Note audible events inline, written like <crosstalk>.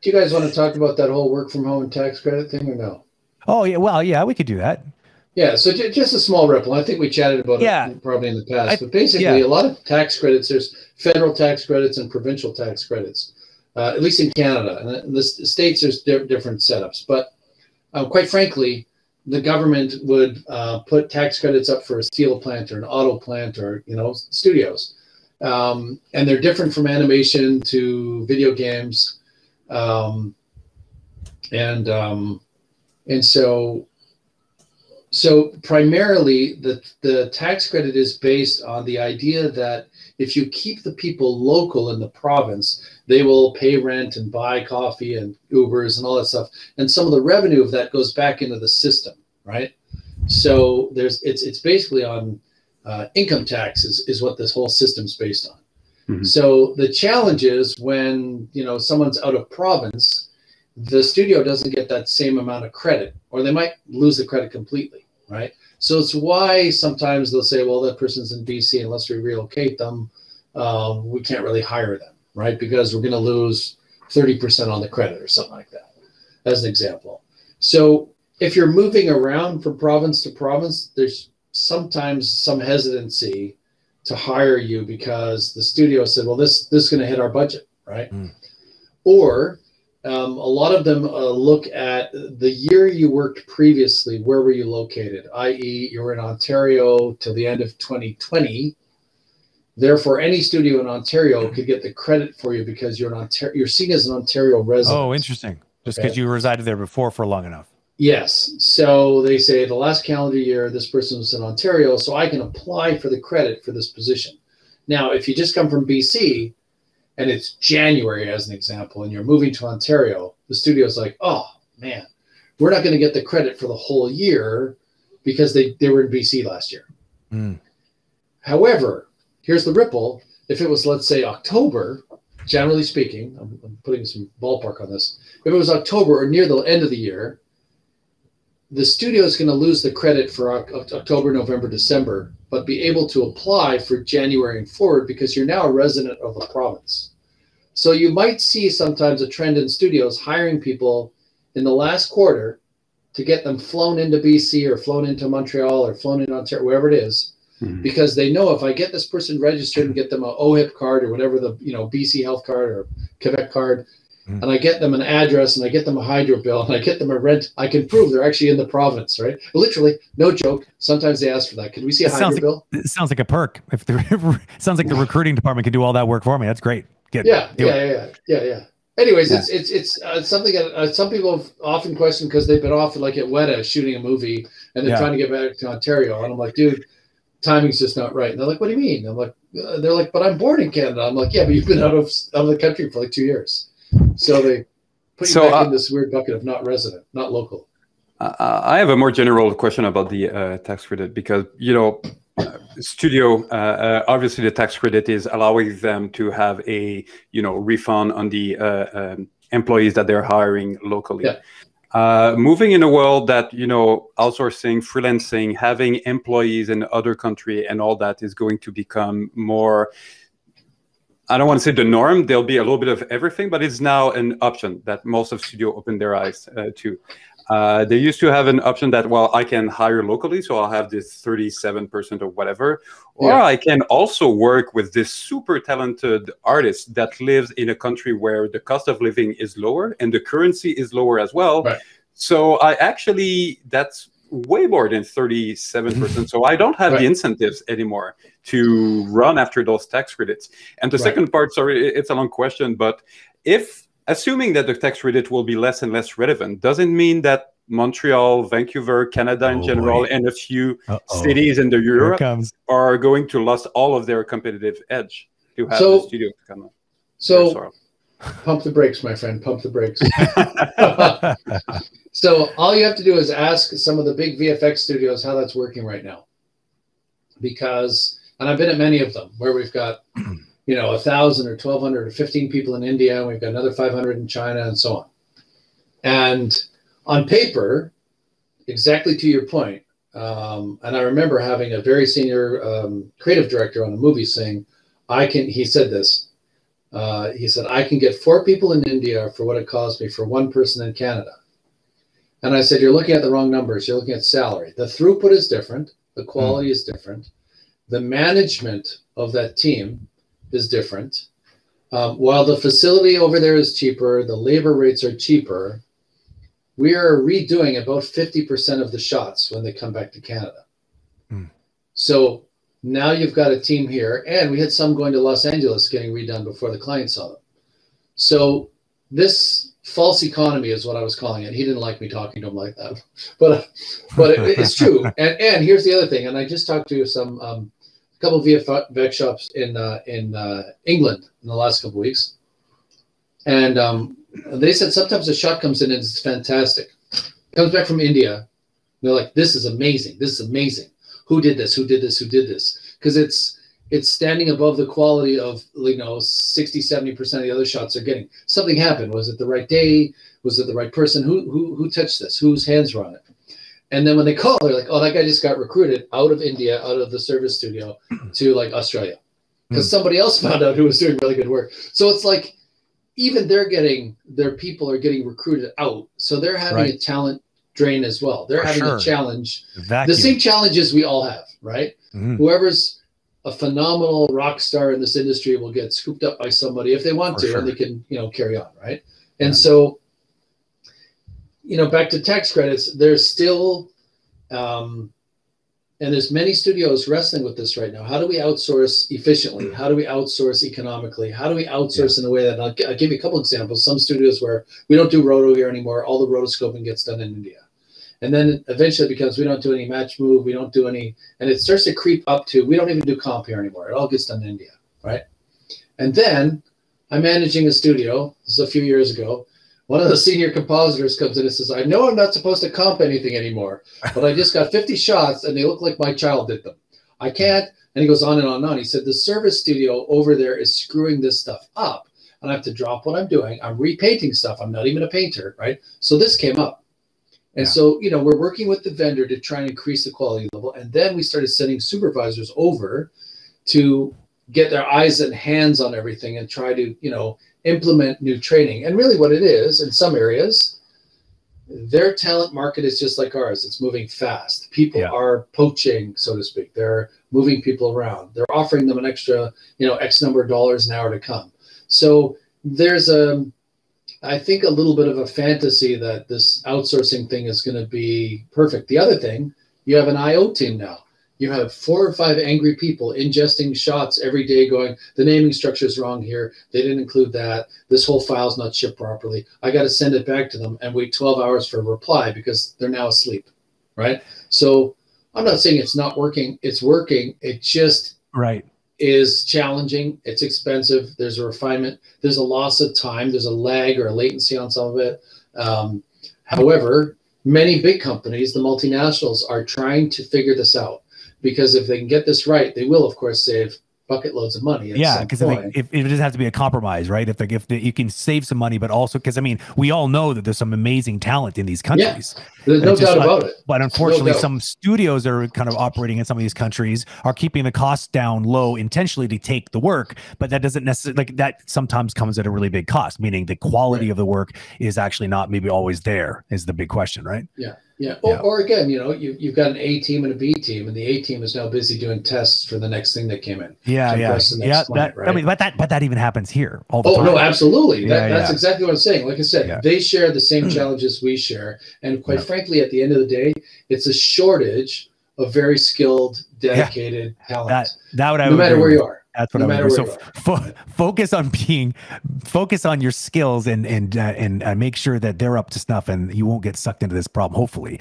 Do you guys want to talk about that whole work from home tax credit thing or no? Oh yeah, well yeah, we could do that. Yeah, so j- just a small ripple. I think we chatted about Yeah. it probably in the past, I- but basically, yeah. a lot of tax credits. There's federal tax credits and provincial tax credits, uh, at least in Canada. And in the states, there's di- different setups. But uh, quite frankly, the government would uh, put tax credits up for a steel plant or an auto plant or you know studios, um, and they're different from animation to video games, um, and um, and so so primarily the the tax credit is based on the idea that if you keep the people local in the province they will pay rent and buy coffee and ubers and all that stuff. And some of the revenue of that goes back into the system right? So there's it's it's basically on uh, income taxes is what this whole system's based on Mhm. so the challenge is when you know someone's out of province the studio doesn't get that same amount of credit, or they might lose the credit completely, right? So it's why sometimes they'll say, well, that person's in BC, unless we relocate them, um, we can't really hire them, right? Because we're going to lose 30% on the credit or something like that, as an example. So if you're moving around from province to province, there's sometimes some hesitancy to hire you because the studio said, well, this, this is going to hit our budget, right? Mm. Or um, a lot of them uh, look at the year you worked previously. Where were you located? I.e., you were in Ontario till the end of 2020. Therefore, any studio in Ontario could get the credit for you because you're an Ontario. You're seen as an Ontario resident. Oh, interesting. Just because Okay. you resided there before for long enough. Yes. So they say the last calendar year, this person was in Ontario, so I can apply for the credit for this position. Now, if you just come from BC and it's January, as an example, and you're moving to Ontario, the studio's like, oh, man, we're not going to get the credit for the whole year because they, they were in BC last year. Mm. However, here's the ripple. If it was, let's say, October, generally speaking, I'm, I'm putting some ballpark on this. If it was October or near the end of the year, the studio is going to lose the credit for Oc- Oc- October, November, December, but be able to apply for January and forward because you're now a resident of the province. So you might see sometimes a trend in studios hiring people in the last quarter to get them flown into BC or flown into Montreal or flown into Ontario, wherever it is, Mhm. because they know if I get this person registered and get them a OHIP card or whatever the you know BC Health card or Quebec card, Mm. and I get them an address and I get them a hydro bill and I get them a rent, I can prove they're actually in the province, right? Literally, no joke. Sometimes they ask for that. Could we see a It hydro like- bill? It sounds like a perk. If the <laughs> sounds like the recruiting department can do all that work for me, that's great. Yeah, yeah, yeah, yeah, yeah, yeah. Anyways, Yeah. it's it's it's uh, something that uh, some people have often question because they've been off like at Weta shooting a movie and they're Yeah. trying to get back to Ontario, and I'm like, dude, timing's just not right. And they're like, what do you mean? I'm like, uh, they're like, but I'm born in Canada. I'm like, yeah, but you've been out of out of the country for like two years, so they put you So, back uh, in this weird bucket of not resident, not local. Uh, I have a more general question about the uh, tax credit because you know, uh, studio uh, uh, obviously the tax credit is allowing them to have a you know refund on the uh, um, employees that they're hiring locally. Yeah. Uh, moving in a world that you know outsourcing, freelancing, having employees in other country, and all that is going to become more. I don't want to say the norm. There'll be a little bit of everything, but it's now an option that most of studio open their eyes uh, to. Uh, they used to have an option that, well, I can hire locally, so I'll have this 37% or whatever. Or Yeah. I can also work with this super talented artist that lives in a country where the cost of living is lower and the currency is lower as well. Right. So I actually, that's way more than 37%. so I don't have Right. the incentives anymore to run after those tax credits. And the Right. second part, sorry, it's a long question, but if assuming that the tax credit will be less and less relevant, doesn't mean that Montreal, Vancouver, Canada in Oh, general, boy. and a few Uh-oh. cities in the Europe comes. are going to lose all of their competitive edge to have So- the studio come up. So Sorry. Pump the brakes, my friend. Pump the brakes. <laughs> So all you have to do is ask some of the big VFX studios how that's working right now. Because, and I've been at many of them where we've got, <clears throat> you know, a thousand or twelve hundred or fifteen people in India, and we've got another five hundred in China, and so on. And on paper, exactly to your point, um, and I remember having a very senior um, creative director on a movie saying, "I can." He said this. Uh, he said, I can get four people in India for what it costs me for one person in Canada. And I said, You're looking at the wrong numbers. You're looking at salary. The throughput is different, the quality mm. is different, the management of that team is different. Um, while the facility over there is cheaper, the labor rates are cheaper. We are redoing about 50% of the shots when they come back to Canada. Mm. So now you've got a team here, and we had some going to Los Angeles getting redone before the client saw them. So this false economy is what I was calling it. He didn't like me talking to him like that, <laughs> but but it, it's true. <laughs> And and here's the other thing. And I just talked to some um, a couple of VFX shops in uh, in uh, England in the last couple of weeks, and um, they said sometimes a shot comes in and it's fantastic. Comes back from India, they're like, "This is amazing. This is amazing. Who did this? Who did this? Who did this?" Because it's it's standing above the quality of you know 60 70 percent of the other shots they're getting something happened was it the right day was it the right person who who who touched this whose hands were on it and then when they call they're like oh that guy just got recruited out of india out of the service studio to like australia because mm. somebody else found out who was doing really good work so it's like even they're getting their people are getting recruited out so they're having right. a talent drain as well. They're For having sure. a challenge. The same challenges we all have right? Mm. whoever's a phenomenal rock star in this industry will get scooped up by somebody if they want For to sure. and they can you know carry on right? And yeah. so you know back to tax credits there's still um, and there's many studios wrestling with this right now. How do we outsource efficiently? How do we outsource economically? How do we outsource yeah. in a way that I'll, I'll give you a couple examples. Some studios where we don't do roto here anymore. All the rotoscoping gets done in india and then eventually it becomes we don't do any match move, we don't do any, and it starts to creep up to we don't even do comp here anymore. It all gets done in India, right? And then I'm managing a studio. This is a few years ago. One of the senior compositors comes in and says, "I know I'm not supposed to comp anything anymore, but I just got <laughs> 50 shots and they look like my child did them. I can't." And he goes on and on and on. He said, "The service studio over there is screwing this stuff up." And I have to drop what I'm doing. I'm repainting stuff. I'm not even a painter, right? So this came up. And yeah. so, you know, we're working with the vendor to try and increase the quality level. And then we started sending supervisors over to get their eyes and hands on everything and try to, you know, implement new training. And really what it is in some areas, their talent market is just like ours. It's moving fast. People yeah. are poaching, so to speak. They're moving people around. They're offering them an extra, you know, X number of dollars an hour to come. So there's a I think a little bit of a fantasy that this outsourcing thing is going to be perfect. The other thing, you have an IO team now. You have four or five angry people ingesting shots every day going, the naming structure is wrong here. They didn't include that. This whole file's not shipped properly. I got to send it back to them and wait 12 hours for a reply because they're now asleep. Right. So I'm not saying it's not working. It's working. It just right is challenging. It's expensive. There's a refinement. There's a loss of time. There's a lag or a latency on some of it. Um, however, many big companies, the multinationals, are trying to figure this out because if they can get this right, they will, of course, save bucket loads of money. Yeah, because if, if, it doesn't have to be a compromise, right? If the, if the, you can save some money, but also because I mean, we all know that there's some amazing talent in these countries. Yeah, there's no doubt about it. But unfortunately, no some studios are kind of operating in some of these countries are keeping the costs down low intentionally to take the work, but that doesn't necessarily like that. Sometimes comes at a really big cost, meaning the quality right. of the work is actually not maybe always there. Is the big question, right? Yeah. Yeah. Or, yeah. or again, you know, you, you've got an A team and a B team, and the A team is now busy doing tests for the next thing that came in. Yeah. Yeah. Yeah. Client, that, right? I mean, but that, but that even happens here all the oh, time. no, absolutely. That, yeah, that's exactly what I'm saying. Like I said, they share the same <clears throat> challenges we share. And quite frankly, at the end of the day, it's a shortage of very skilled, dedicated talent. That, that would, no matter where you are. That's what no I would So fo- focus on being, focus on your skills and and uh, and uh, make sure that they're up to snuff, and you won't get sucked into this problem. Hopefully.